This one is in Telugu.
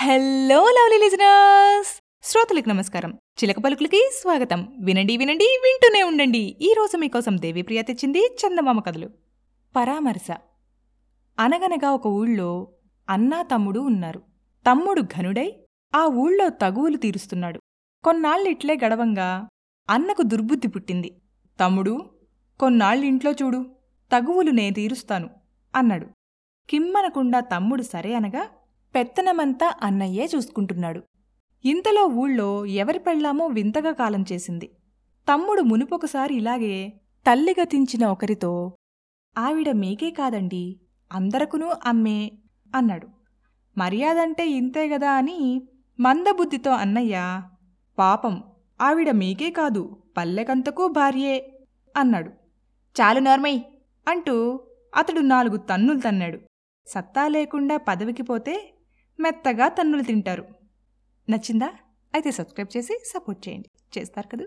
హలో లవ్లీ లిజనర్స్ శ్రోతలకు నమస్కారం. చిలక పలుకులకి స్వాగతం. వినండి వినండి వింటూనే ఉండండి. ఈ రోజు మీకోసం దేవిప్రియ తెచ్చింది చందమామ కథలు. పరామర్శ. అనగనగా ఒక ఊళ్ళో అన్నా తమ్ముడు ఉన్నారు. తమ్ముడు ఘనుడై ఆ ఊళ్ళో తగువులు తీరుస్తున్నాడు. కొన్నాళ్ళిట్లే గడవంగా అన్నకు దుర్బుద్ధి పుట్టింది. తమ్ముడు కొన్నాళ్ళింట్లో చూడు తగువులు నే తీరుస్తాను అన్నాడు. కిమ్మనకుండా తమ్ముడు సరే అనగా పెత్తనమంతా అన్నయ్యే చూసుకుంటున్నాడు. ఇంతలో ఊళ్ళో ఎవరి పెళ్ళామో వింతగా కాలం చేసింది. తమ్ముడు మునుపొకసారి ఇలాగే తల్లి గతించిన ఒకరితో ఆవిడ మీకే కాదండి అందరకునూ అమ్మే అన్నాడు. మర్యాదంటే ఇంతే గదా అని మందబుద్ధితో అన్నయ్య పాపం ఆవిడ మీకే కాదు పల్లెకంతకు భార్యే అన్నాడు. చాలు నార్మై అంటూ అతడు నాలుగు తన్నులు తన్నాడు. సత్తా లేకుండా పదవికి పోతే మెత్తగా తన్నులు తింటారు. నచ్చిందా? అయితే సబ్స్క్రైబ్ చేసి సపోర్ట్ చేయండి. చేస్తారు కదా?